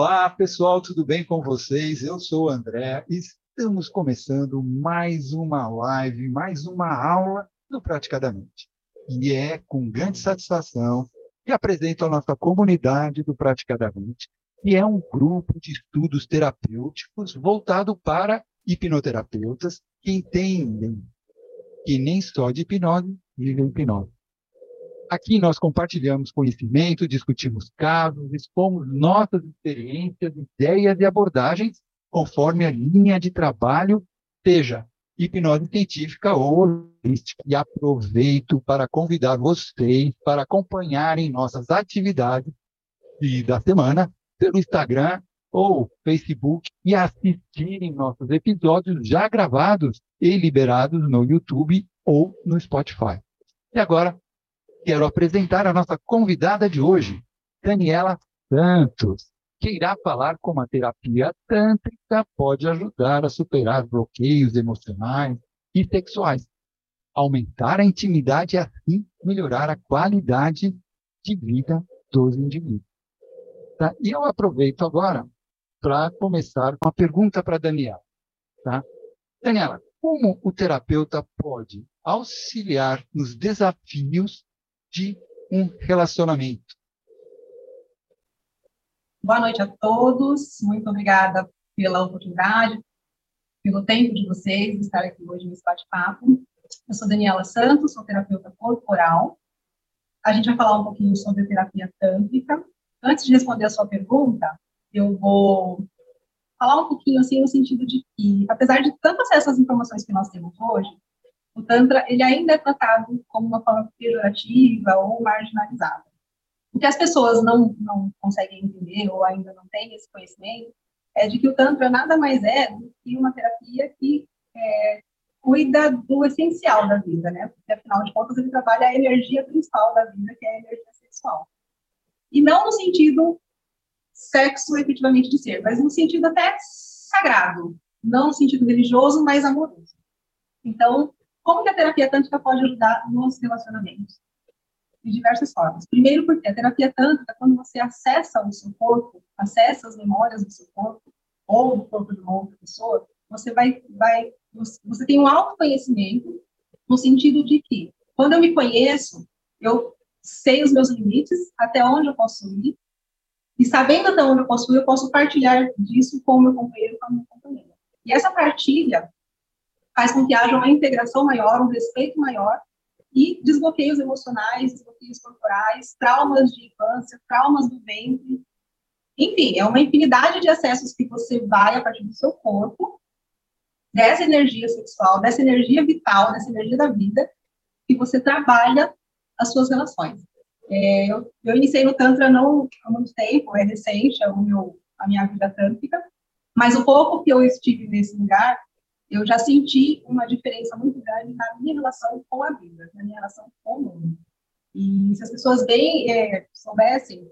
Olá, pessoal, tudo bem com vocês? Eu sou o André e estamos começando mais uma live, mais uma aula do Praticadamente. E é com grande satisfação que apresento a nossa comunidade do Praticadamente, que é um grupo de estudos terapêuticos voltado para hipnoterapeutas que entendem que nem só de hipnose vive hipnose. Aqui nós compartilhamos conhecimento, discutimos casos, expomos nossas experiências, ideias e abordagens conforme a linha de trabalho, seja hipnose científica ou holística. E aproveito para convidar vocês para acompanharem nossas atividades da semana pelo Instagram ou Facebook e assistirem nossos episódios já gravados e liberados no YouTube ou no Spotify. E agora quero apresentar a nossa convidada de hoje, Daniela Santos, que irá falar como a terapia tântrica pode ajudar a superar bloqueios emocionais e sexuais, aumentar a intimidade e assim melhorar a qualidade de vida dos indivíduos. Tá? E eu aproveito agora para começar com a pergunta para Daniela. Tá? Daniela, como o terapeuta pode auxiliar nos desafios de um relacionamento. Boa noite a todos, muito obrigada pela oportunidade, pelo tempo de vocês estar aqui hoje nesse bate-papo. Eu sou Daniela Santos, sou terapeuta corporal. A gente vai falar um pouquinho sobre terapia tântrica. Antes de responder a sua pergunta, eu vou falar um pouquinho assim no sentido de que, apesar de tanto acesso às informações que nós temos hoje, o Tantra ele ainda é tratado como uma forma pejorativa ou marginalizada. O que as pessoas não, não conseguem entender ou ainda não têm esse conhecimento é de que o Tantra nada mais é do que uma terapia que é, cuida do essencial da vida, né? Porque, afinal de contas, ele trabalha a energia principal da vida, que é a energia sexual. E não no sentido sexo efetivamente de ser, mas no sentido até sagrado, não no sentido religioso, mas amoroso. Então, como que a terapia tântrica pode ajudar nos relacionamentos? De diversas formas. Primeiro, porque a terapia tântrica, quando você acessa o seu corpo, acessa as memórias do seu corpo, ou do corpo de uma outra pessoa, você vai, vai você tem um autoconhecimento no sentido de que, quando eu me conheço, eu sei os meus limites, até onde eu posso ir, e sabendo até onde eu posso ir, eu posso partilhar disso com o meu companheiro, com a minha companheira. E essa partilha faz com que haja uma integração maior, um respeito maior e desbloqueios emocionais, desbloqueios corporais, traumas de infância, traumas do ventre. Enfim, é uma infinidade de acessos que você vai a partir do seu corpo, dessa energia sexual, dessa energia vital, dessa energia da vida, que você trabalha as suas relações. É, eu, eu, iniciei no Tantra não há muito tempo, é recente, é o meu, a minha vida tântrica, mas o pouco que eu estive nesse lugar, eu já senti uma diferença muito grande na minha relação com a vida, na minha relação com o mundo. E se as pessoas bem é, soubessem,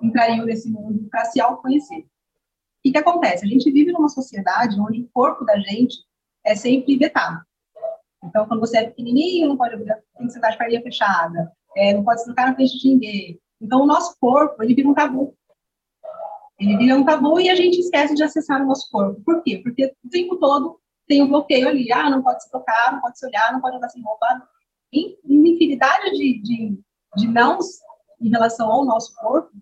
entrariam nesse mundo para se autoconhecer. O que, acontece? A gente vive numa sociedade onde o corpo da gente é sempre vetado. Então, quando você é pequenininho, não pode tem que sentar de perninha fechada, é, não pode se trocar na frente de ninguém. Então, o nosso corpo, ele vira um tabu. Ele vira um tabu e a gente esquece de acessar o nosso corpo. Por quê? Porque o tempo todo tem um bloqueio ali. Ah, não pode se tocar, não pode se olhar, não pode andar sem roupa. Uma infinidade de, de, de em relação ao nosso corpo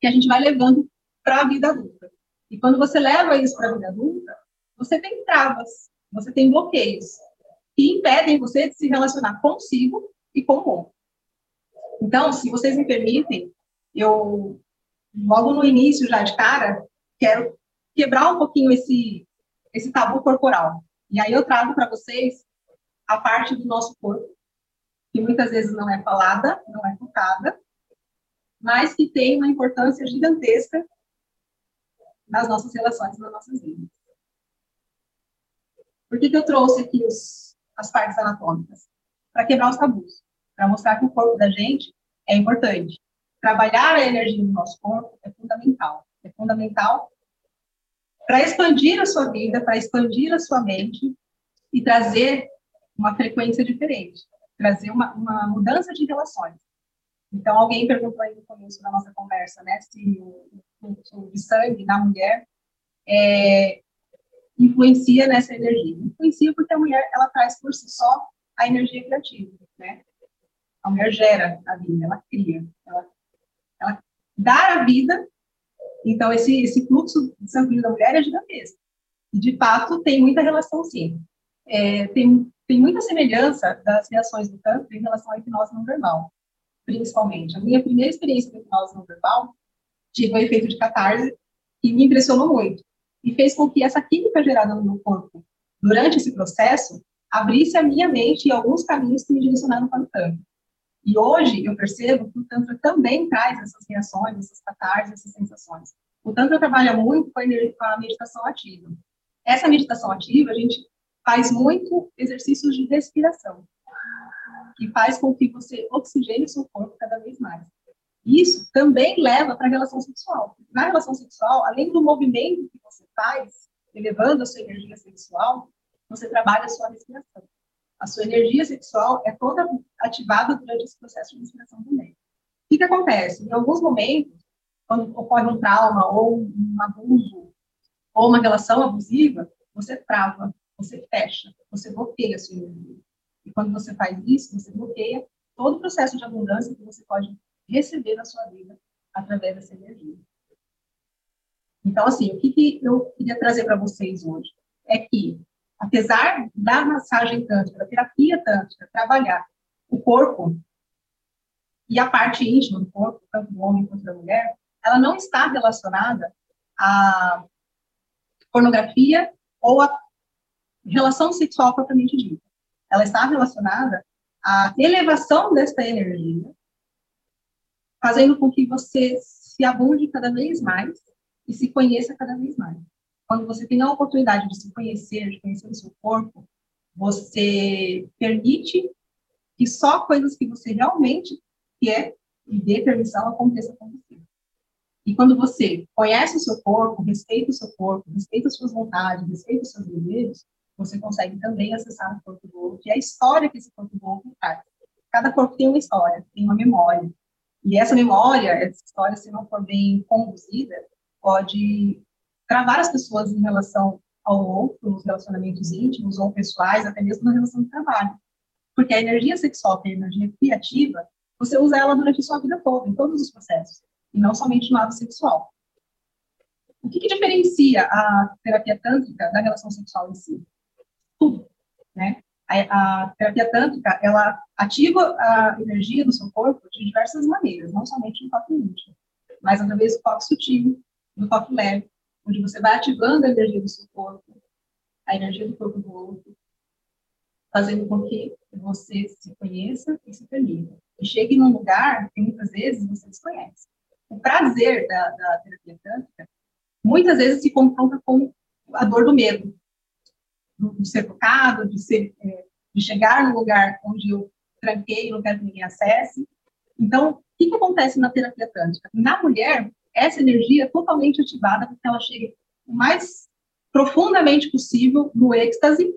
que a gente vai levando para a vida adulta. E quando você leva isso para a vida adulta, você tem travas, você tem bloqueios que impedem você de se relacionar consigo e com o outro. Então, se vocês me permitem, eu logo no início, já de cara, quero quebrar um pouquinho esse, esse tabu corporal. E aí eu trago para vocês a parte do nosso corpo, que muitas vezes não é falada, não é tocada, mas que tem uma importância gigantesca nas nossas relações, nas nossas vidas. Por que, que eu trouxe aqui os, as partes anatômicas? Para quebrar os tabus, para mostrar que o corpo da gente é importante trabalhar a energia do nosso corpo é fundamental. É fundamental para expandir a sua vida, para expandir a sua mente e trazer uma frequência diferente, trazer uma, uma mudança de relações. Então, alguém perguntou aí no começo da nossa conversa, né, se o fluxo de sangue na mulher é, influencia nessa energia. Influencia porque a mulher ela traz por si só a energia criativa, né? A mulher gera a vida, ela cria, ela, dá a vida. Então esse esse fluxo sanguíneo da mulher é gigantesco. E de fato tem muita relação sim. É, tem tem muita semelhança das reações do Tantra em relação à hipnose não verbal, principalmente. A minha primeira experiência com hipnose não verbal tive um efeito de catarse e me impressionou muito e fez com que essa química gerada no meu corpo durante esse processo abrisse a minha mente e alguns caminhos que me direcionaram para o Tantra. E hoje eu percebo que o Tantra também traz essas reações, essas catarses, essas sensações. O Tantra trabalha muito com a meditação ativa. Essa meditação ativa, a gente faz muito exercícios de respiração, que faz com que você oxigene o seu corpo cada vez mais. Isso também leva para a relação sexual. Na relação sexual, além do movimento que você faz, elevando a sua energia sexual, você trabalha a sua respiração. A sua energia sexual é toda ativada durante esse processo de respiração também. O que, que acontece? Em alguns momentos, quando ocorre um trauma ou um abuso ou uma relação abusiva, você trava, você fecha, você bloqueia a sua energia. E quando você faz isso, você bloqueia todo o processo de abundância que você pode receber na sua vida através dessa energia. Então, assim, o que, que eu queria trazer para vocês hoje é que, apesar da massagem tântrica, da terapia tântrica, trabalhar o corpo e a parte íntima do corpo, tanto do homem quanto da mulher, ela não está relacionada à pornografia ou à relação sexual propriamente dita. Ela está relacionada à elevação desta energia, fazendo com que você se abunde cada vez mais e se conheça cada vez mais. Quando você tem a oportunidade de se conhecer, de conhecer o seu corpo, você permite que só coisas que você realmente quer e dê permissão aconteça com você. E quando você conhece o seu corpo, respeita o seu corpo, respeita as suas vontades, respeita os seus desejos, você consegue também acessar o corpo do outro e a história que esse corpo do outro traz. Cada corpo tem uma história, tem uma memória. E essa memória, essa história, se não for bem conduzida, pode travar as pessoas em relação ao outro, nos relacionamentos íntimos ou pessoais, até mesmo na relação de trabalho. Porque a energia sexual, que é a energia criativa, você usa ela durante a sua vida toda, em todos os processos, e não somente no ato sexual. O que, que diferencia a terapia tântrica da relação sexual em si? tudo, né? A, a, terapia tântrica, ela ativa a energia do seu corpo de diversas maneiras, não somente no toque íntimo, mas através do toque sutil, do toque leve, onde você vai ativando a energia do seu corpo, a energia do corpo do outro, fazendo com que você se conheça e se permita. E chegue num lugar que muitas vezes você desconhece. O prazer da, da terapia tântrica muitas vezes se confronta com a dor do medo, de ser tocado, de, ser, é, de chegar no lugar onde eu tranquei, não quero que ninguém acesse. Então, o que, que acontece na terapia tântrica? Na mulher, essa energia é totalmente ativada para que ela chegue o mais profundamente possível no êxtase,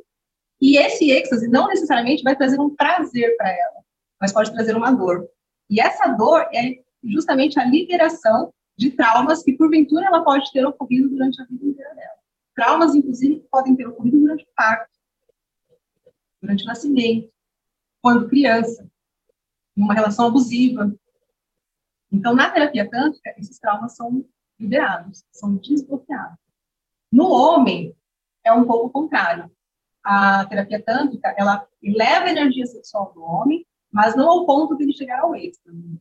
e esse êxtase não necessariamente vai trazer um prazer para ela, mas pode trazer uma dor. E essa dor é justamente a liberação de traumas que, porventura, ela pode ter ocorrido durante a vida inteira dela. Traumas, inclusive, que podem ter ocorrido durante o parto, durante o nascimento, quando criança, numa relação abusiva. Então, na terapia tântrica, esses traumas são liberados, são desbloqueados. No homem, é um pouco contrário. A terapia tântrica, ela eleva a energia sexual do homem, mas não ao ponto de ele chegar ao êxtase,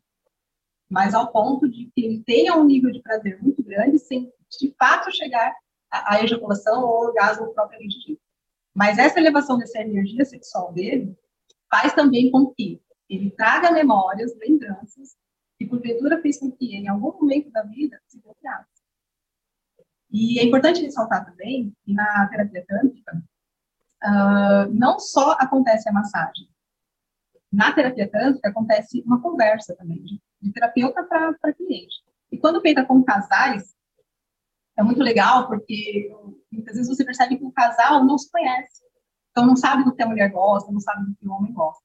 mas ao ponto de que ele tenha um nível de prazer muito grande, sem de fato chegar a ejaculação ou orgasmo propriamente dito. Mas essa elevação dessa energia sexual dele faz também com que ele traga memórias, lembranças, que porventura fez com que ele, em algum momento da vida, se bloqueasse. E é importante ressaltar também que na terapia tântrica, uh, não só acontece a massagem. Na terapia tântrica acontece uma conversa também, de, de terapeuta para cliente. E quando feita com casais, é muito legal porque muitas vezes você percebe que o casal não se conhece. Então não sabe do que a mulher gosta, não sabe do que o homem gosta.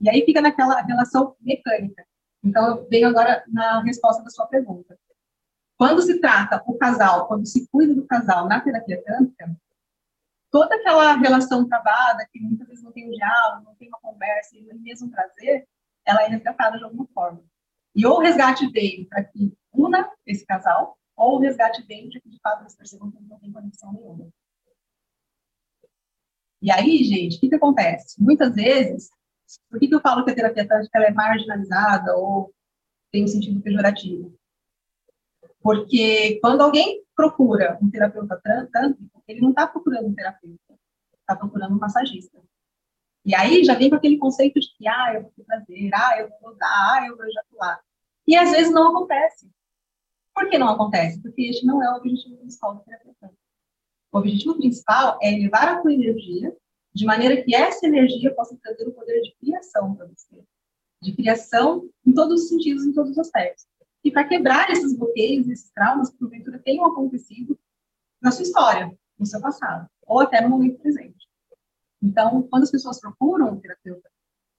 E aí fica naquela relação mecânica. Então eu venho agora na resposta da sua pergunta. quando se trata o casal, quando se cuida do casal na terapia tântrica, toda aquela relação travada, que muitas vezes não tem um diálogo, não tem uma conversa, e mesmo prazer, ela é resgatada de alguma forma. E ou o resgate veio para que una esse casal, ou o resgate veio para que, de fato, eles percebam que não tem conexão nenhuma. E aí, gente, o que, que acontece? Muitas vezes, por que, que eu falo que a terapia tântrica é marginalizada ou tem um sentido pejorativo? Porque quando alguém procura um terapeuta tântrico, ele não está procurando um terapeuta, está procurando um massagista. E aí já vem com aquele conceito de que, ah, eu vou fazer, ah, eu vou dar, ah, eu vou ejacular. E às vezes não acontece. Por que não acontece? Porque este não é o objetivo principal do terapeuta. O objetivo principal é elevar a tua energia de maneira que essa energia possa trazer o poder de criação para você. De criação em todos os sentidos, em todos os aspectos e para quebrar esses bloqueios, esses traumas que porventura tenham acontecido na sua história, no seu passado, ou até no momento presente. Então, quando as pessoas procuram um terapeuta,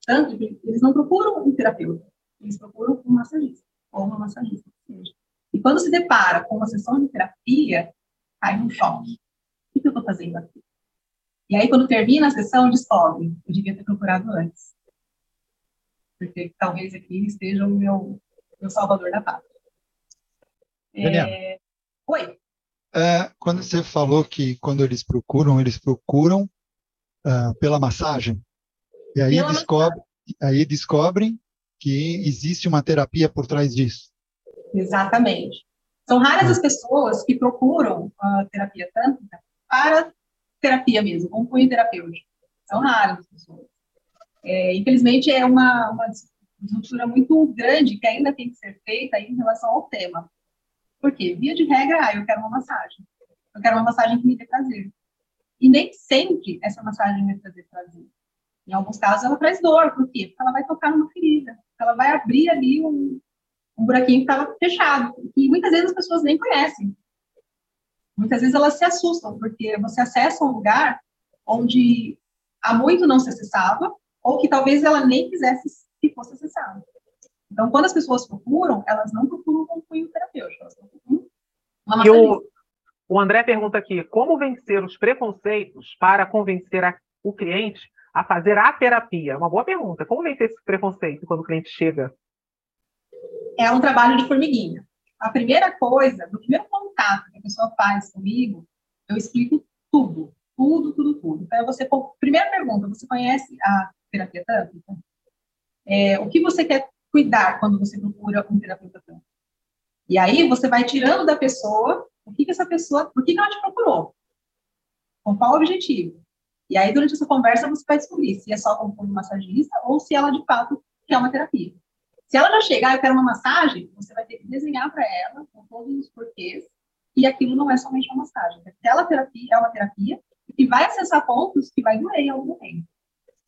tanto que eles não procuram um terapeuta, eles procuram um massagista, ou uma massagista, seja. E quando se depara com uma sessão de terapia, cai um choque. O que eu estou fazendo aqui? E aí, quando termina a sessão, descobre, eu devia ter procurado antes. Porque talvez aqui esteja o meu no Salvador da Pátria. É... Oi. É, quando você falou que quando eles procuram, eles procuram uh, pela massagem, e aí, descobre, aí descobrem que existe uma terapia por trás disso. Exatamente. São raras as pessoas que procuram a terapia tântrica para terapia mesmo, como cunho terapêutico. São raras as pessoas. É, infelizmente, é uma, uma ruptura muito grande que ainda tem que ser feita em relação ao tema. Por quê? Via de regra, ah, eu quero uma massagem. Eu quero uma massagem que me dê prazer. E nem sempre essa massagem vai trazer prazer. Em alguns casos, ela traz dor. Por quê? Porque ela vai tocar numa ferida. Ela vai abrir ali um, um buraquinho que estava fechado. E muitas vezes as pessoas nem conhecem. Muitas vezes elas se assustam, porque você acessa um lugar onde há muito não se acessava, ou que talvez ela nem quisesse que fosse acessado. Então, quando as pessoas procuram, elas não procuram um cunho terapêutico, elas procuram uma o, André pergunta aqui, como vencer os preconceitos para convencer a, o cliente a fazer a terapia? Uma boa pergunta. Como vencer esse preconceito quando o cliente chega? É um trabalho de formiguinha. A primeira coisa, no primeiro contato pessoa faz comigo, eu explico tudo, tudo, tudo, tudo. Então, você, primeira pergunta, você conhece a terapia tântrica? É, o que você quer cuidar quando você procura um terapeuta tântrico? E aí você vai tirando da pessoa o que, que essa pessoa, por que, que ela te procurou? Com qual objetivo? E aí, durante essa conversa, você vai descobrir se é só como um massagista ou se ela, de fato, quer uma terapia. Se ela já chegar, eu quero uma massagem, você vai ter que desenhar para ela, com todos os porquês, e aquilo não é somente uma massagem. Aquela terapia é uma terapia que vai acessar pontos que vai doer em algum momento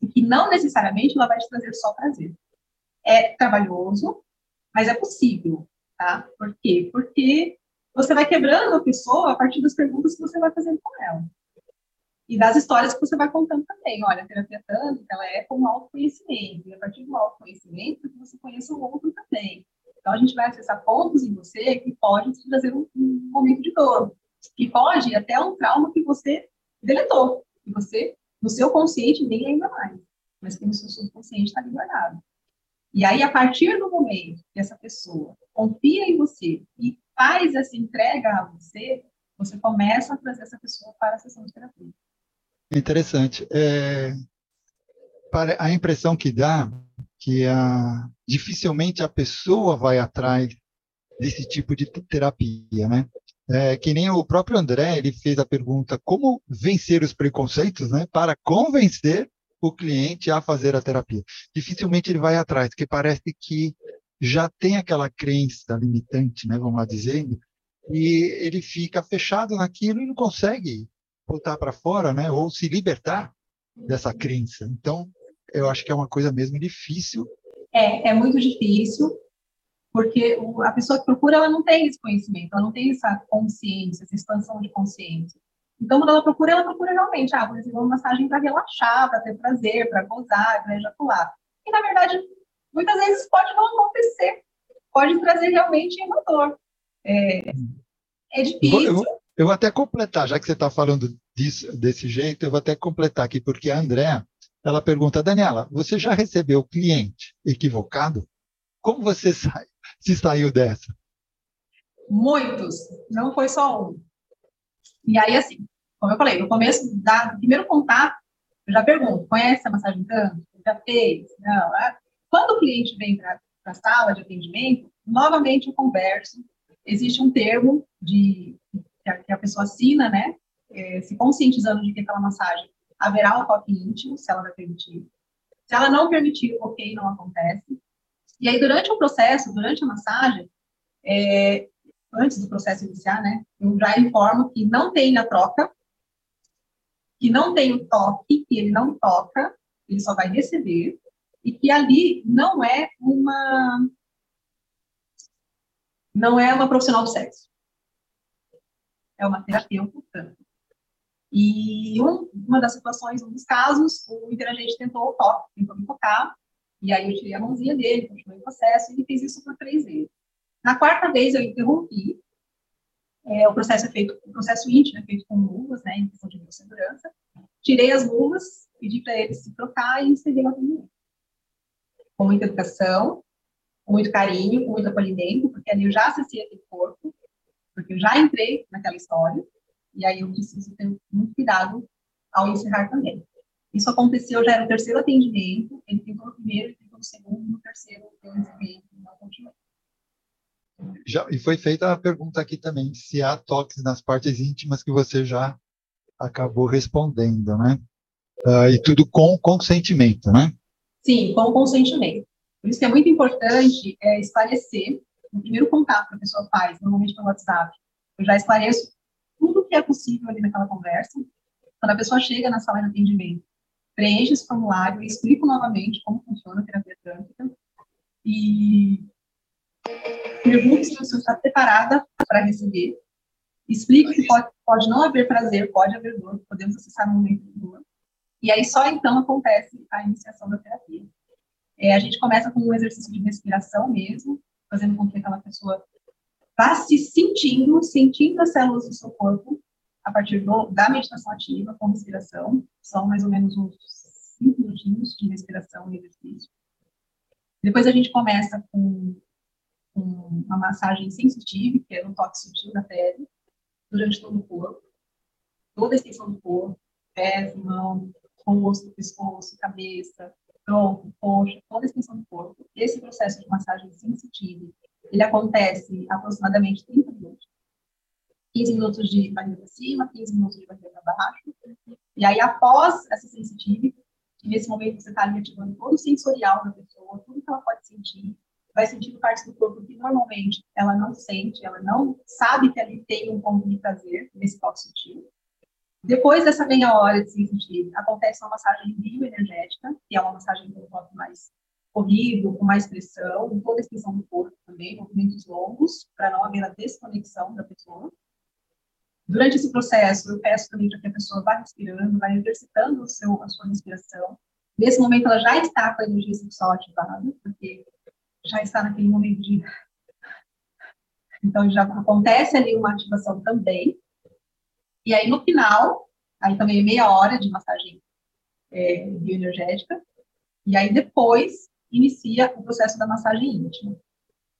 e que não necessariamente ela vai te trazer só prazer. É trabalhoso, mas é possível, tá? Por quê? Porque você vai quebrando a pessoa a partir das perguntas que você vai fazendo com ela. E das histórias que você vai contando também. Olha, a terapia tântrica, ela é como autoconhecimento. E a partir do autoconhecimento, você conheça o outro também. Então, a gente vai acessar pontos em você que podem te trazer um, um momento de dor. Que pode ir até um trauma que você deletou. Que você no seu consciente nem lembra mais, mas que no seu subconsciente está guardado. E aí, a partir do momento que essa pessoa confia em você e faz essa entrega a você, você começa a trazer essa pessoa para a sessão de terapia. Interessante. É, a impressão que dá que a, dificilmente a pessoa vai atrás desse tipo de terapia, né? É, que nem o próprio André, ele fez a pergunta como vencer os preconceitos, né, para convencer o cliente a fazer a terapia. Dificilmente ele vai atrás, porque parece que já tem aquela crença limitante, né, vamos lá dizendo, e ele fica fechado naquilo e não consegue voltar para fora, né, ou se libertar dessa crença. Então, eu acho que é uma coisa mesmo difícil. É, é muito difícil porque a pessoa que procura, ela não tem esse conhecimento, ela não tem essa consciência, essa expansão de consciência. Então, quando ela procura, ela procura realmente, ah, por exemplo, uma massagem para relaxar, para ter prazer, para gozar, para ejacular. E, na verdade, muitas vezes pode não acontecer, pode trazer realmente uma dor. É, é difícil. Eu, eu, eu, vou até completar, já que você está falando disso, desse jeito, eu vou até completar aqui, porque a Andréa, ela pergunta, Daniela, você já recebeu cliente equivocado? Como você sai, se saiu dessa? Muitos, não foi só um. E aí, assim, como eu falei, no começo da, do primeiro contato, eu já pergunto, conhece a massagem tanto? Já fez? Não. É? Quando o cliente vem para a sala de atendimento, novamente eu converso. Existe um termo de, que, a, que a pessoa assina, né? É, se conscientizando de que aquela massagem haverá um toque íntimo, se ela vai permitir. Se ela não permitir, ok, não acontece. E aí, durante o processo, durante a massagem, é, antes do processo iniciar, né, eu já informo que não tem a troca, que não tem o toque, que ele não toca, ele só vai receber, e que ali não é uma não é uma profissional do sexo. É uma terapeuta. E um, uma das situações, um dos casos, o interagente tentou o toque, tentou me tocar, e aí eu tirei a mãozinha dele, continuei o processo, e ele fez isso por três vezes. Na quarta vez eu interrompi, é, o processo é feito, o processo íntimo é feito com luvas, né, em questão de segurança. Tirei as luvas, pedi para ele se trocar e encerrei o atendimento. Com muita educação, com muito carinho, com muito acolhimento, porque ali eu já acessei aquele corpo, porque eu já entrei naquela história, e aí eu preciso ter muito cuidado ao encerrar também. Isso aconteceu, já era o terceiro atendimento, ele tentou no primeiro, ele tentou no segundo, no terceiro eu encerrei e não continuei. Já, e foi feita a pergunta aqui também, se há toques nas partes íntimas que você já acabou respondendo, né? Uh, e tudo com consentimento, né? Sim, com consentimento. Por isso que é muito importante é, esclarecer, no primeiro contato que a pessoa faz, normalmente pelo WhatsApp, eu já esclareço tudo que é possível ali naquela conversa. Quando a pessoa chega na sala de atendimento, preenche esse formulário, eu explico novamente como funciona a terapia tântrica e pergunto se a pessoa está preparada para receber, explico que pode, pode não haver prazer, pode haver dor, podemos acessar um momento de dor, e aí só então acontece a iniciação da terapia. É, a gente começa com um exercício de respiração mesmo, fazendo com que aquela pessoa vá se sentindo, sentindo as células do seu corpo a partir do, da meditação ativa com respiração. São mais ou menos uns cinco minutinhos de respiração e exercício. Depois a gente começa com, com uma massagem sensitiva, que é um toque sutil da pele, durante todo o corpo. Toda a extensão do corpo, pés, mão, rosto, pescoço, cabeça, tronco, coxa, toda a extensão do corpo. Esse processo de massagem sensitiva, ele acontece aproximadamente 30 minutos. 15 minutos de barriga para cima, 15 minutos de barriga para baixo. E aí, após essa sensitiva, nesse momento você está ali ativando todo o sensorial da pessoa, tudo que ela pode sentir, vai sentindo partes do corpo que normalmente ela não sente, ela não sabe que ali tem um ponto de prazer nesse toque sutil. Depois dessa meia hora de sentir, acontece uma massagem bioenergética, que é uma massagem com um toque mais corrido, com mais pressão, com toda a extensão do corpo também, movimentos longos, para não haver a desconexão da pessoa. Durante esse processo, eu peço também para que a pessoa vá respirando, vá exercitando o seu, a sua respiração. Nesse momento, ela já está com a energia sexual ativada, porque já está naquele momento de. Então, já acontece ali uma ativação também. E aí, no final, aí também é meia hora de massagem é, bioenergética. E aí, depois, inicia o processo da massagem íntima.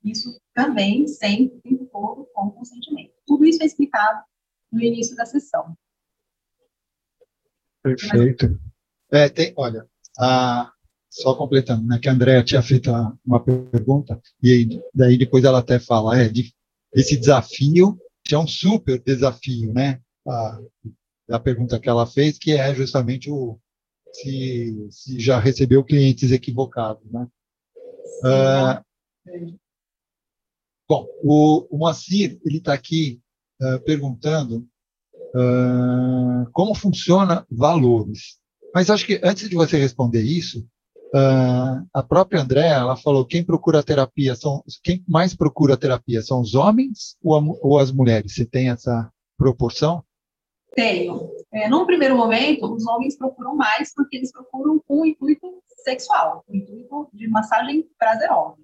Isso também sempre, o tempo todo, com consentimento. Tudo isso é explicado no início da sessão. Perfeito. É, tem, olha, a, só completando, né, que a Andrea tinha feito uma pergunta, e aí, daí depois ela até fala, é, de, esse desafio é um super desafio, né, a, a pergunta que ela fez, que é justamente o se, se já recebeu clientes equivocados, né. Ah, bom, o, o Moacir, ele está aqui uh, perguntando uh, como funciona valores. Mas acho que antes de você responder isso, a própria Andréa, ela falou, quem procura terapia são, quem mais procura terapia são os homens ou, ou as mulheres? Você tem essa proporção? Tenho. É, num primeiro momento, os homens procuram mais porque eles procuram com o intuito sexual, com o intuito de massagem prazerosa.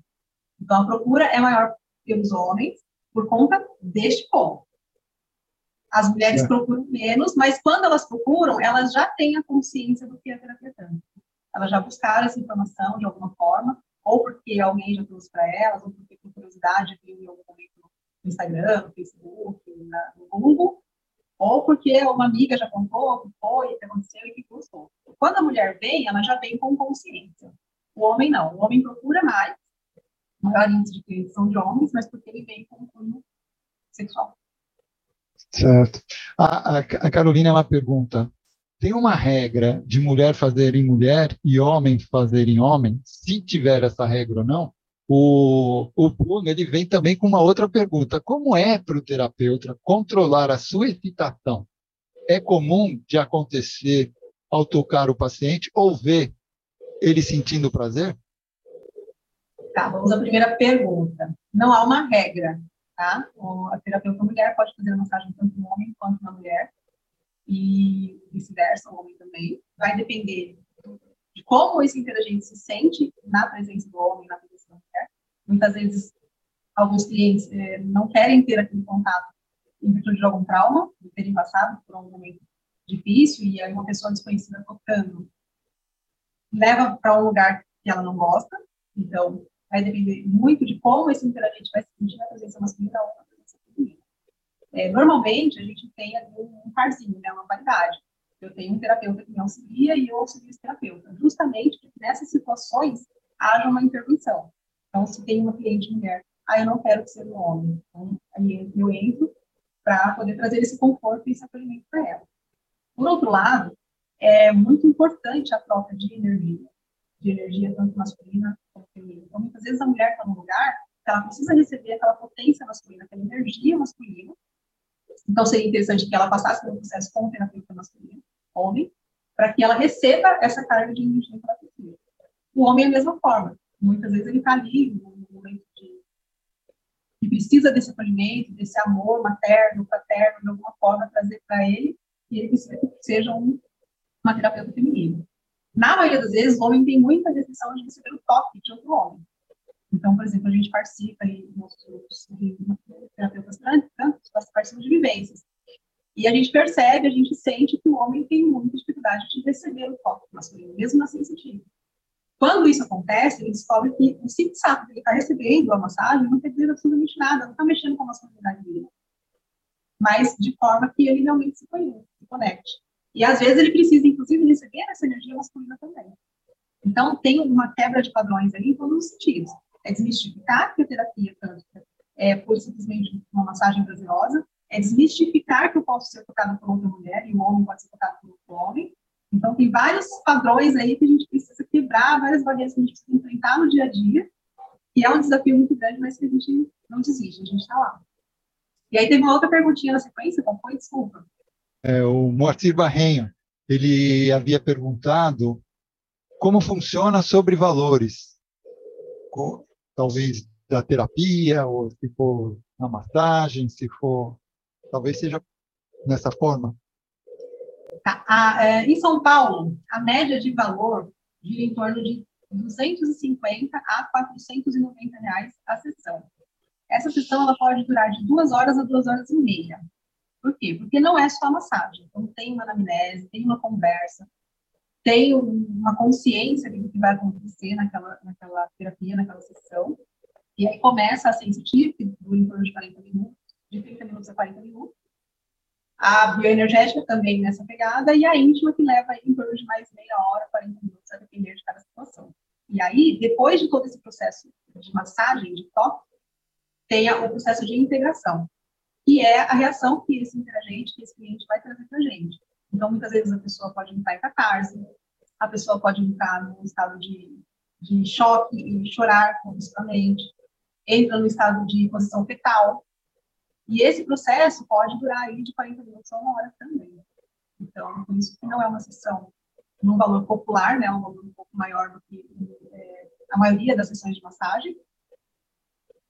Então, a procura é maior pelos homens, por conta deste ponto. As mulheres é. procuram menos, mas quando elas procuram, elas já têm a consciência do que é terapia tântrica. Elas já buscaram essa informação de alguma forma, ou porque alguém já trouxe para elas, ou porque por curiosidade viu em algum momento no Instagram, no Facebook, na, no Google, ou porque uma amiga já contou que foi, que aconteceu e que custou. Quando a mulher vem, ela já vem com consciência. O homem não. O homem procura mais, maior índice de clientes são de homens, mas porque ele vem com um cunho sexual. Certo. A, a, a, Carolina ela pergunta: tem uma regra de mulher fazer em mulher e homem fazer em homem? Se tiver essa regra ou não? O, o ele vem também com uma outra pergunta: como é para o terapeuta controlar a sua excitação? É comum de acontecer ao tocar o paciente ou ver ele sentindo prazer? Tá, vamos à primeira pergunta. Não há uma regra, tá? A terapeuta mulher pode fazer massagem tanto no homem quanto na mulher e vice-versa, o homem também. Vai depender de como esse interagente se sente na presença do homem, na presença mulher. Muitas vezes, alguns clientes eh, não querem ter aquele contato em virtude de algum trauma, de terem passado por um momento difícil e aí uma pessoa desconhecida tocando leva para um lugar que ela não gosta. Então, vai depender muito de como esse interagente vai se sentir na presença masculina ou na presença feminina. É, normalmente, a gente tem ali um parzinho, né, uma paridade. Eu tenho um terapeuta que me auxilia e auxilio esse terapeuta, justamente porque nessas situações haja uma intervenção. Então, se tem uma cliente mulher, ah, eu não quero que seja um homem, então aí eu entro para poder trazer esse conforto e esse acolhimento para ela. Por outro lado, é muito importante a troca de energia, de energia tanto masculina quanto feminina. Então, muitas vezes a mulher está num lugar que ela precisa receber aquela potência masculina, aquela energia masculina. Então, seria interessante que ela passasse pelo processo com terapeuta masculino, homem, para que ela receba essa carga de energia que ela precisa. O homem é a mesma forma. Muitas vezes ele está ali no momento de que precisa desse acolhimento, desse amor materno, paterno, de alguma forma, trazer para ele, e ele precisa que seja um, uma terapeuta feminina. Na maioria das vezes, o homem tem muita decisão de receber o toque de outro homem. Então, por exemplo, a gente participa em nossos grupos terapeutas tantos, participam de vivências. E a gente percebe, a gente sente que o homem tem muita dificuldade de receber o toque masculino, mesmo na sensitiva. Quando isso acontece, ele descobre que o simples fato de ele estar recebendo a massagem não quer dizer absolutamente nada, não está mexendo com a masculinidade dele. Mas de forma que ele realmente se conecte. E às vezes ele precisa, inclusive, receber essa energia masculina também. Então, tem uma quebra de padrões aí em todos os sentidos. É desmistificar que a terapia tântrica é por simplesmente uma massagem prazerosa, é desmistificar que eu posso ser tocada por outra mulher e o homem pode ser tocado por outro homem. Então, tem vários padrões aí que a gente precisa quebrar, várias barreiras que a gente precisa enfrentar no dia a dia, e é um desafio muito grande, mas que a gente não desiste, a gente está lá. E aí teve uma outra perguntinha na sequência, qual foi? Desculpa é, o Moacir Barrenho, ele havia perguntado como funciona sobre valores, talvez da terapia, ou se for na massagem, se for, talvez seja nessa forma. Tá, a, é, em São Paulo, a média de valor gira em torno de 250 a 490 reais a sessão. Essa sessão ela pode durar de duas horas a duas horas e meia. Por quê? Porque não é só massagem. Então, tem uma anamnese, tem uma conversa, tem uma consciência do que vai acontecer naquela, naquela terapia, naquela sessão. E aí começa a sensitiva, dura em torno de 40 minutos, de 30 minutos a 40 minutos. A bioenergética também nessa pegada, e a íntima, que leva em torno de mais meia hora, 40 minutos, a depender de cada situação. E aí, depois de todo esse processo de massagem, de toque, tem o processo de integração que é a reação que esse interagente, que esse cliente vai trazer para a gente. Então, muitas vezes a pessoa pode entrar em catarse, a pessoa pode entrar num estado de, de choque e chorar compulsivamente, entra no estado de posição fetal. E esse processo pode durar aí de 40 minutos a uma hora também. Então, por isso que não é uma sessão num valor popular, né, um valor um pouco maior do que é, a maioria das sessões de massagem,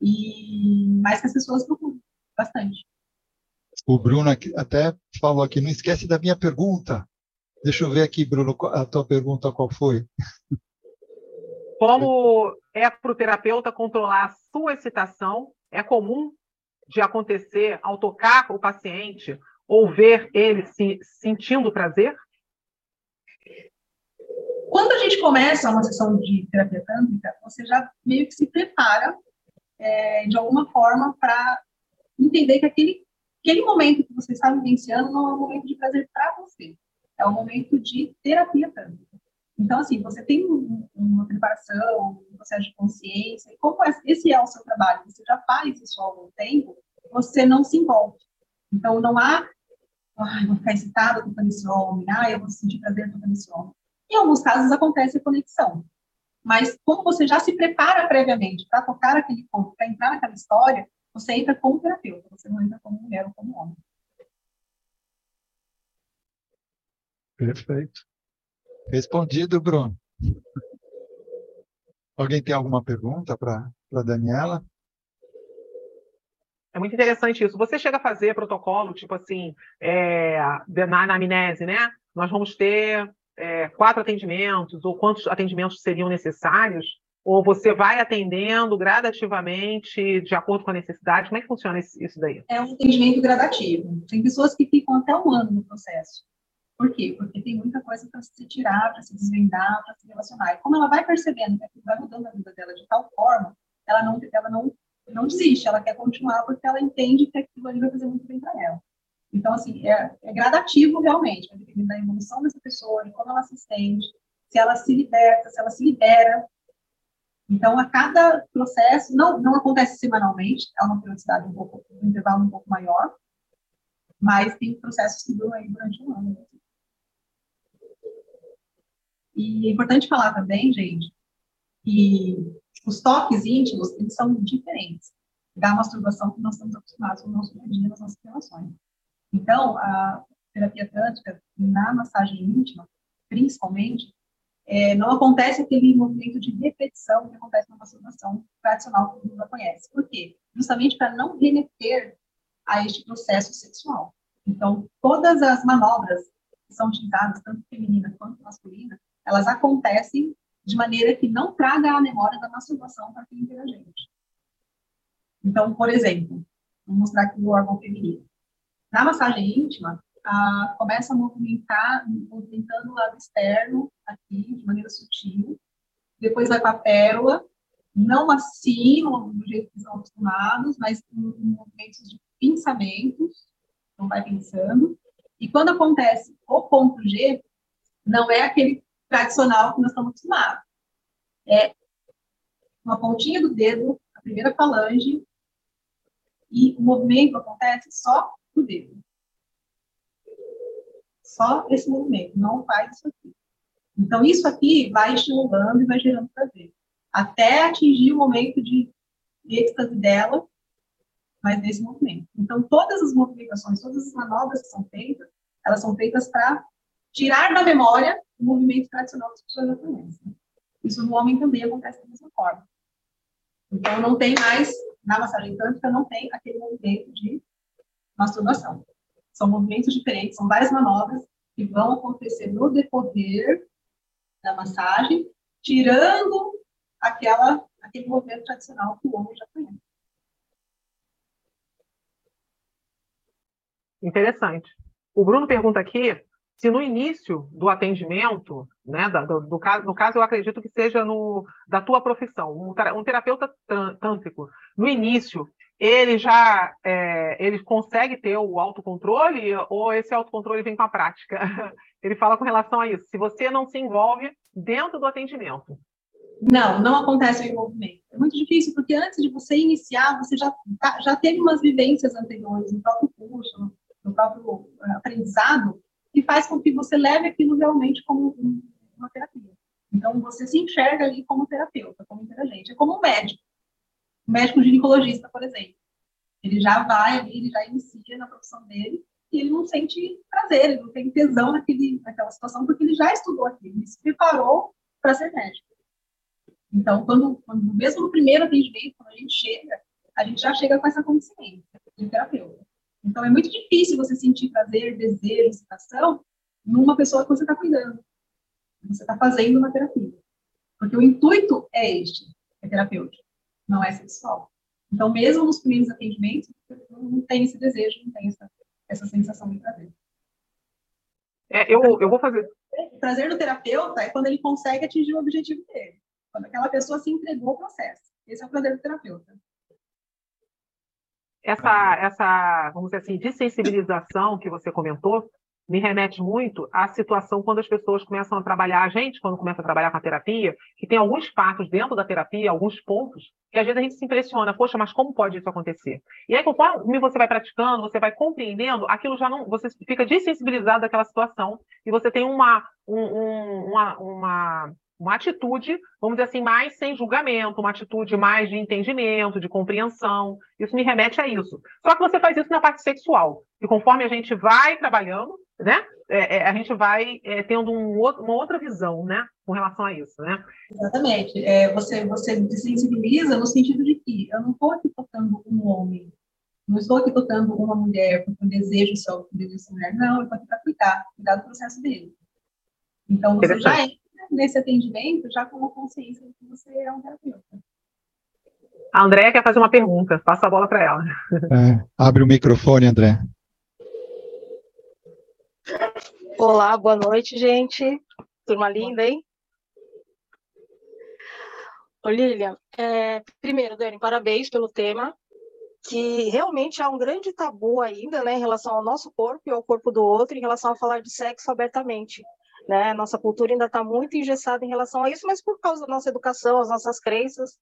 e mais que as pessoas procuram bastante. O Bruno até falou aqui, não esquece da minha pergunta. Deixa eu ver aqui, Bruno, a tua pergunta qual foi? Como é para o terapeuta controlar a sua excitação? É comum de acontecer ao tocar o paciente ou ver ele se sentindo prazer? Quando a gente começa uma sessão de terapia tântrica, você já meio que se prepara é, de alguma forma para entender que aquele, aquele momento que você está vivenciando não é um momento de prazer para você, é um momento de terapia tântrica. Então, assim, você tem uma preparação, um processo de consciência, e como esse é o seu trabalho, você já faz isso há algum tempo, você não se envolve. Então, não há, ai, vou ficar excitada tocando esse homem, ai, eu vou sentir prazer tocando esse homem. Em alguns casos acontece a conexão. Mas como você já se prepara previamente para tocar aquele corpo, para entrar naquela história, você entra como terapeuta, você não entra como mulher ou como homem. Perfeito. Respondido, Bruno. Alguém tem alguma pergunta para a Daniela? É muito interessante isso. Você chega a fazer protocolo, tipo assim, é, na anamnese, né? Nós vamos ter é, quatro atendimentos, ou quantos atendimentos seriam necessários, ou você vai atendendo gradativamente, de acordo com a necessidade? Como é que funciona isso daí? É um atendimento gradativo. Tem pessoas que ficam até um ano no processo. Por quê? Porque tem muita coisa para se tirar, para se desvendar, para se relacionar. E como ela vai percebendo que vai mudando a vida dela de tal forma, ela não, ela não, não desiste, ela quer continuar porque ela entende que aquilo ali vai fazer muito bem para ela. Então, assim, é, é gradativo realmente, vai depender da evolução dessa pessoa, de como ela se sente, se ela se liberta, se ela se libera. Então, a cada processo, não, não acontece semanalmente, é uma periodicidade um pouco, um intervalo um pouco maior, mas tem processos que duram aí durante um ano. E é importante falar também, gente, que os toques íntimos, eles são diferentes da masturbação que nós estamos acostumados no nosso dia nas nossas relações. Então, a terapia tântrica, na massagem íntima, principalmente, é, não acontece aquele movimento de repetição que acontece na masturbação tradicional que todo mundo conhece. Por quê? Justamente para não remeter a este processo sexual. Então, todas as manobras que são utilizadas, tanto feminina quanto masculina, elas acontecem de maneira que não traga a memória da masturbação para quem interagente. Então, por exemplo, vou mostrar aqui o órgão feminino. Na massagem íntima, a, começa a movimentar, movimentando o lado externo, aqui, de maneira sutil. Depois vai para a pérola, não assim, do jeito que estão acostumados, mas em, em movimentos de pensamentos, então vai pensando. E quando acontece o ponto G, não é aquele tradicional que nós estamos acostumados. É uma pontinha do dedo, a primeira falange, e o movimento acontece só o dedo. Só esse movimento, não faz isso aqui. Então, isso aqui vai estimulando e vai gerando prazer. Até atingir o momento de êxtase dela, mas nesse movimento. Então, todas as movimentações, todas as manobras que são feitas, elas são feitas para tirar da memória o movimento tradicional que as pessoas já conhecem. Isso no homem também acontece da mesma forma. Então, não tem mais, na massagem tântrica, não tem aquele movimento de masturbação. São movimentos diferentes, são várias manobras que vão acontecer no decorrer da massagem, tirando aquela, aquele movimento tradicional que o homem já conhece. Interessante. O Bruno pergunta aqui se no início do atendimento, né, do, do, caso, no caso eu acredito que seja no, da tua profissão, um, terapeuta tântrico, no início ele já é, ele consegue ter o autocontrole ou esse autocontrole vem com a prática? Ele fala com relação a isso. Se você não se envolve dentro do atendimento. Não, não acontece o envolvimento. É muito difícil, porque antes de você iniciar, você já, tá, já teve umas vivências anteriores no próprio curso, no próprio eh, aprendizado, que faz com que você leve aquilo realmente como uma terapia. Então, você se enxerga ali como terapeuta, como interagente. É como um médico médico ginecologista, por exemplo. Ele já vai ali, ele já inicia na profissão dele e ele não sente prazer, ele não tem tesão naquele, naquela situação, porque ele já estudou aquilo, ele se preparou para ser médico. Então, quando, quando, mesmo no primeiro atendimento, quando a gente chega, a gente já chega com essa consciência de terapeuta. Então, é muito difícil você sentir prazer, desejo, excitação numa pessoa que você está cuidando. Você está fazendo uma terapia. Porque o intuito é este, é terapêutico não é sexual. Então, mesmo nos primeiros atendimentos, não tem esse desejo, não tem essa, essa sensação de prazer. É, eu, eu vou fazer. O prazer do terapeuta é quando ele consegue atingir o objetivo dele. Quando aquela pessoa se entregou ao processo. Esse é o prazer do terapeuta. Essa, essa, vamos dizer assim, desensibilização que você comentou, me remete muito à situação quando as pessoas começam a trabalhar, a gente, quando começa a trabalhar com a terapia, que tem alguns fatos dentro da terapia, alguns pontos, que às vezes a gente se impressiona, poxa, mas como pode isso acontecer? E aí, conforme você vai praticando, você vai compreendendo, aquilo já não. Você fica desensibilizado daquela situação e você tem uma, um, uma, uma uma atitude, vamos dizer assim, mais sem julgamento, uma atitude mais de entendimento, de compreensão. Isso me remete a isso. Só que você faz isso na parte sexual. E conforme a gente vai trabalhando, né, é, é, a gente vai é, tendo um outro, uma outra visão, né, com relação a isso, né? Exatamente. É, você você desensibiliza no sentido de que eu não estou aqui tocando um homem, não estou aqui tocando uma mulher porque eu desejo só o desejo dessa mulher, não, eu estou aqui para cuidar, cuidar do processo dele. Então você já entra nesse atendimento já com a consciência de que você é um terapeuta. A Andréia quer fazer uma pergunta, passa a bola para ela. É, abre o microfone, André. Olá, boa noite, gente. Turma linda, hein? Ô, Lilian, é, primeiro, Dani, parabéns pelo tema, que realmente há um grande tabu ainda, né, em relação ao nosso corpo e ao corpo do outro, em relação a falar de sexo abertamente. Né? Nossa cultura ainda está muito engessada em relação a isso, mas por causa da nossa educação, as nossas crenças.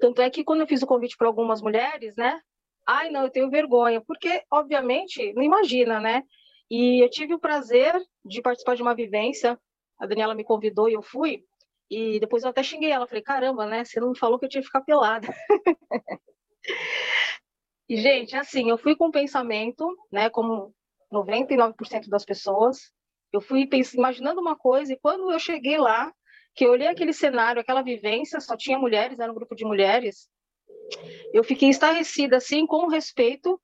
Tanto é que quando eu fiz o convite para algumas mulheres, né? Ai, não, eu tenho vergonha, porque, obviamente, não imagina, né? E eu tive o prazer de participar de uma vivência, a Daniela me convidou e eu fui, e depois eu até xinguei ela, falei, caramba, né? Você não falou que eu tinha que ficar pelada. e, gente, assim, eu fui com o pensamento, né, como 99% das pessoas, eu fui pensando, imaginando uma coisa, e quando eu cheguei lá, que eu olhei aquele cenário, aquela vivência, só tinha mulheres, era um grupo de mulheres, eu fiquei estarrecida, assim, com respeito,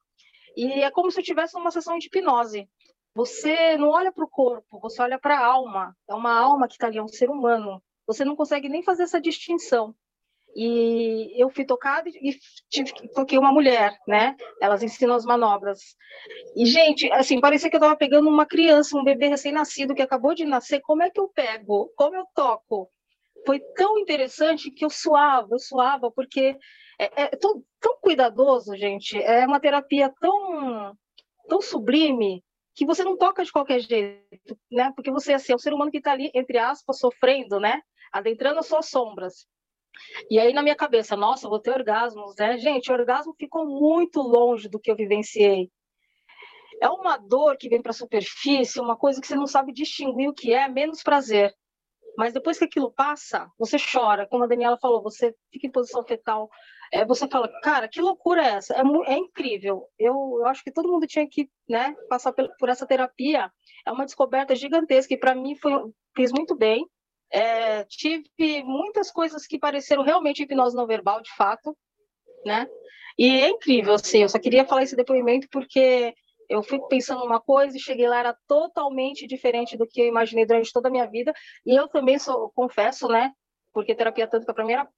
e é como se eu tivesse uma sessão de hipnose. Você não olha para o corpo, você olha para a alma. É uma alma que está ali, é um ser humano. Você não consegue nem fazer essa distinção. E eu fui tocada e tive, toquei uma mulher, né? Elas ensinam as manobras. E, gente, assim, parecia que eu estava pegando uma criança, um bebê recém-nascido que acabou de nascer. Como é que eu pego? Como eu toco? Foi tão interessante que eu suava, eu suava, porque é, é tão, tão cuidadoso, gente. É uma terapia tão, tão sublime que você não toca de qualquer jeito, né? Porque você assim, é um ser humano que está ali, entre aspas, sofrendo, né? Adentrando as suas sombras. E aí na minha cabeça, nossa, vou ter orgasmos, né? Gente, orgasmo ficou muito longe do que eu vivenciei. É uma dor que vem para a superfície, uma coisa que você não sabe distinguir o que é, menos prazer. Mas depois que aquilo passa, você chora. Como a Daniela falou, você fica em posição fetal. É, você fala, cara, que loucura é essa? É, é incrível. Eu, eu, acho que todo mundo tinha que né, passar por, por essa terapia. É uma descoberta gigantesca e para mim foi, fez muito bem. É, tive muitas coisas que pareceram realmente hipnose não verbal, de fato, né? E é incrível, assim, eu só queria falar esse depoimento porque eu fui pensando uma coisa e cheguei lá, era totalmente diferente do que eu imaginei durante toda a minha vida. E eu também sou, confesso, né? Porque terapia tântrica para mim era,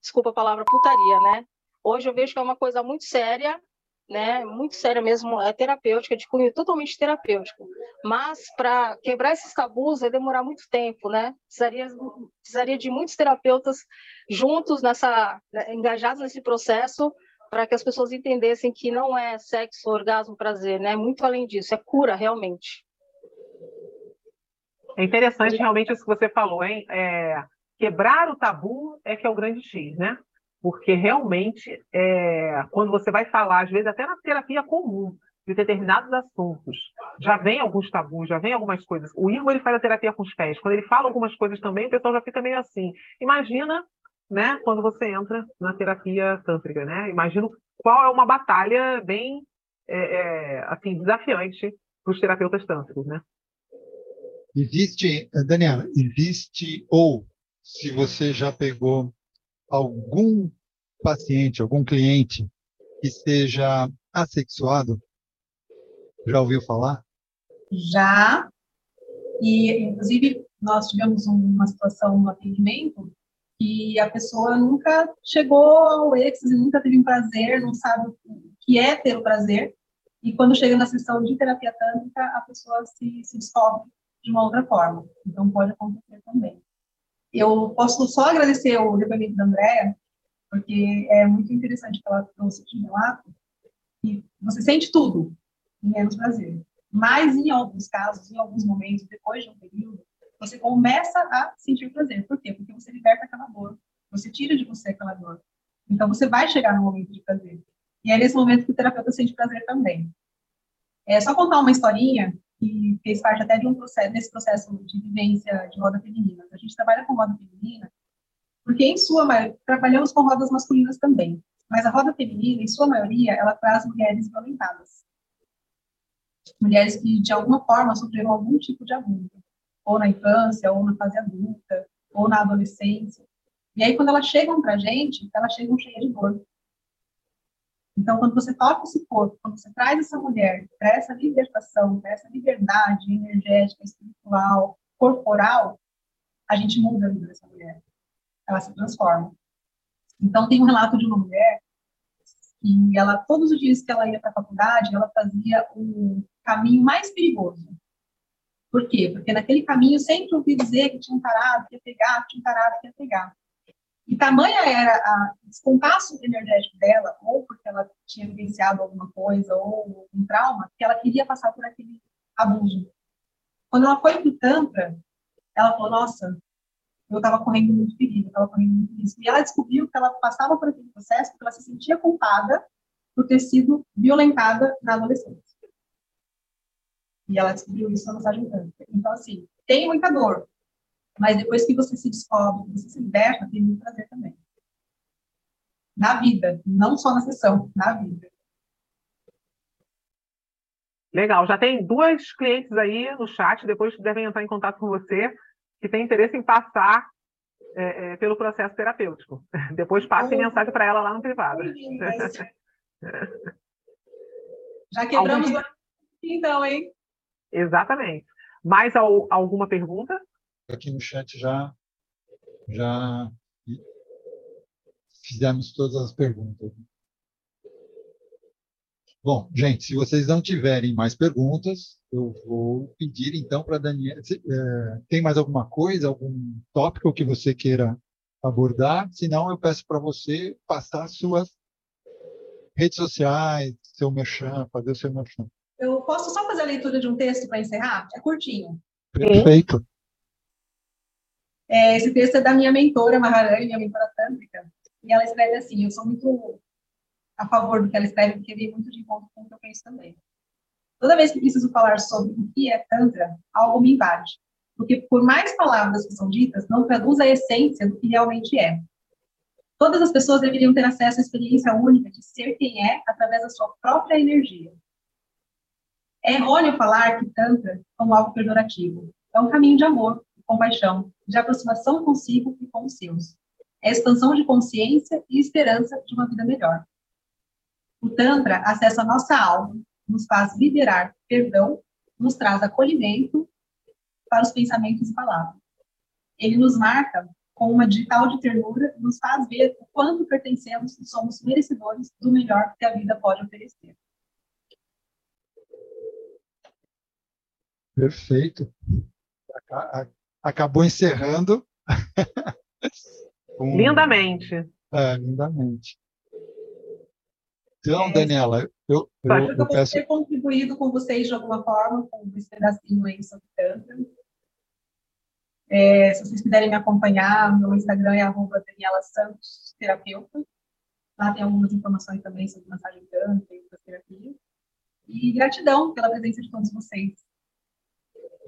desculpa a palavra, putaria, né? Hoje eu vejo que é uma coisa muito séria né, muito séria mesmo, é terapêutica, de cunho totalmente terapêutico. Mas para quebrar esses tabus vai demorar muito tempo, né? Precisaria, precisaria de muitos terapeutas juntos nessa, né, engajados nesse processo, para que as pessoas entendessem que não é sexo, orgasmo, prazer, né? Muito além disso, é cura realmente. É interessante realmente isso que você falou, hein? É, quebrar o tabu é que é o grande X, né? Porque realmente, é, quando você vai falar, às vezes até na terapia comum, de determinados assuntos, já vem alguns tabus, já vem algumas coisas. O Irmo ele faz a terapia com os pés. Quando ele fala algumas coisas também, o pessoal já fica meio assim. Imagina, né, quando você entra na terapia tântrica, né? Imagino qual é uma batalha bem, é, é, assim, desafiante para os terapeutas tântricos, né? Existe, Daniela, existe ou se você já pegou algum paciente, algum cliente que seja assexuado? Já ouviu falar? Já. E, inclusive, nós tivemos uma situação no atendimento que a pessoa nunca chegou ao êxtase, nunca teve um prazer, não sabe o que é ter o prazer, e quando chega na sessão de terapia tântrica, a pessoa se, se descobre de uma outra forma. Então, pode acontecer também. Eu posso só agradecer o depoimento da Andrea, porque é muito interessante que ela trouxe de relato, e você sente tudo, menos prazer. Mas, em alguns casos, em alguns momentos, depois de um período, você começa a sentir prazer. Por quê? Porque você liberta aquela dor. Você tira de você aquela dor. Então, você vai chegar no momento de prazer. E é nesse momento que o terapeuta sente prazer também. É só contar uma historinha que fez parte até de um processo, desse processo de vivência de roda feminina. A gente trabalha com roda feminina porque, em sua maioria, trabalhamos com rodas masculinas também. Mas a roda feminina, em sua maioria, ela traz mulheres violentadas. Mulheres que, de alguma forma, sofreram algum tipo de abuso ou na infância, ou na fase adulta, ou na adolescência. E aí, quando elas chegam para a gente, elas chegam cheias de dor. Então, quando você toca esse corpo, quando você traz essa mulher para essa libertação, para essa liberdade energética, espiritual, corporal, a gente muda a vida dessa mulher. Ela se transforma. Então, tem um relato de uma mulher que ela, todos os dias que ela ia para a faculdade, ela fazia o caminho mais perigoso. Por quê? Porque naquele caminho sempre ouvi dizer que tinha um tarado que ia pegar, que tinha um tarado que ia pegar. E tamanha era o descompasso energético dela, ou porque ela tinha vivenciado alguma coisa, ou um trauma, que ela queria passar por aquele abuso. Quando ela foi para o Tantra, ela falou, nossa, eu estava correndo muito perigo, estava correndo muito risco. E ela descobriu que ela passava por aquele processo porque ela se sentia culpada por ter sido violentada na adolescência. E ela descobriu isso na massagem tântrica. Então, assim, tem muita dor, mas depois que você se descobre, que você se liberta, tem muito prazer também. Na vida, não só na sessão, na vida. Legal, já tem duas clientes aí no chat, depois devem entrar em contato com você, que tem interesse em passar é, é, pelo processo terapêutico. Depois passe mensagem para ela lá no privado. Já quebramos Algum... então, hein? Exatamente. Mais alguma pergunta? Aqui no chat já, já fizemos todas as perguntas. Bom, gente, se vocês não tiverem mais perguntas, eu vou pedir então para a Daniela. É, tem mais alguma coisa, algum tópico que você queira abordar? Se não, eu peço para você passar suas redes sociais, seu merchan, fazer o seu merchan. Eu posso só fazer a leitura de um texto para encerrar? É curtinho. Perfeito. É, esse texto é da minha mentora, Maharani, minha mentora tântrica. E ela escreve assim: Eu sou muito a favor do que ela escreve, porque vem muito de encontro com o que eu penso também. Toda vez que preciso falar sobre o que é Tantra, algo me invade. Porque, por mais palavras que são ditas, não traduz a essência do que realmente é. Todas as pessoas deveriam ter acesso à experiência única de ser quem é através da sua própria energia. É errôneo falar que Tantra como algo pejorativo. É um caminho de amor, compaixão, de aproximação consigo e com os seus. É expansão de consciência e esperança de uma vida melhor. O Tantra acessa a nossa alma, nos faz liberar perdão, nos traz acolhimento para os pensamentos e palavras. Ele nos marca com uma digital de ternura e nos faz ver o quanto pertencemos e somos merecedores do melhor que a vida pode oferecer. Perfeito. Acabou encerrando. Lindamente. É, lindamente. Então, é, Daniela, eu, eu, eu, eu peço... ter contribuído com vocês de alguma forma, com esse pedacinho aí sobre Tantra. É, se vocês quiserem me acompanhar, meu Instagram é arroba Daniela Santos, terapeuta. Lá tem algumas informações também sobre massagem Tantra e outras terapias. E gratidão pela presença de todos vocês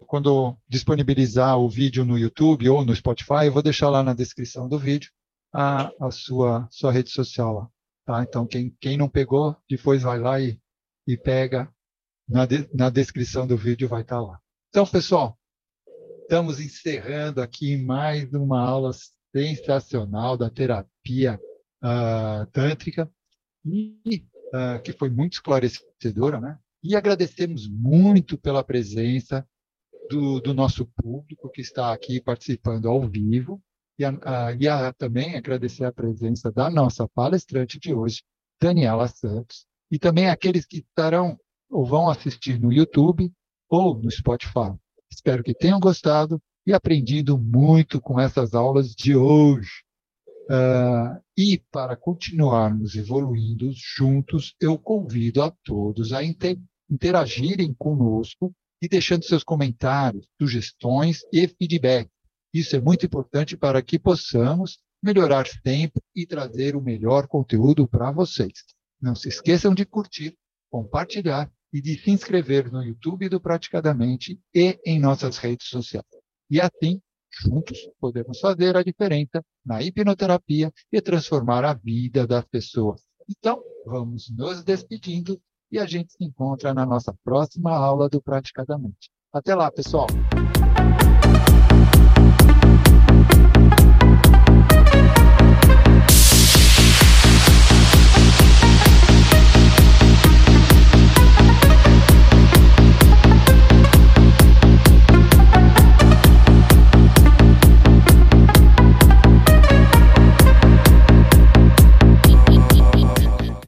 quando disponibilizar o vídeo no YouTube ou no Spotify, eu vou deixar lá na descrição do vídeo a, a sua, sua rede social lá. Tá? Então, quem, quem não pegou, depois vai lá e, e pega. Na, de, na descrição do vídeo vai estar tá lá. Então, pessoal, estamos encerrando aqui mais uma aula sensacional da terapia uh, tântrica, e, uh, que foi muito esclarecedora, né? E agradecemos muito pela presença do, do nosso público que está aqui participando ao vivo. e, a, e a, também agradecer a presença da nossa palestrante de hoje, Daniela Santos, e também aqueles que estarão ou vão assistir no YouTube ou no Spotify. Espero que tenham gostado e aprendido muito com essas aulas de hoje. Uh, e para continuarmos evoluindo juntos, eu convido a todos a inter interagirem conosco e deixando seus comentários, sugestões e feedback. Isso é muito importante para que possamos melhorar sempre e trazer o melhor conteúdo para vocês. Não se esqueçam de curtir, compartilhar e de se inscrever no YouTube do Praticadamente e em nossas redes sociais. E assim, juntos, podemos fazer a diferença na hipnoterapia e transformar a vida das pessoas. Então, vamos nos despedindo e a gente se encontra na nossa próxima aula do Praticadamente. Até lá, pessoal!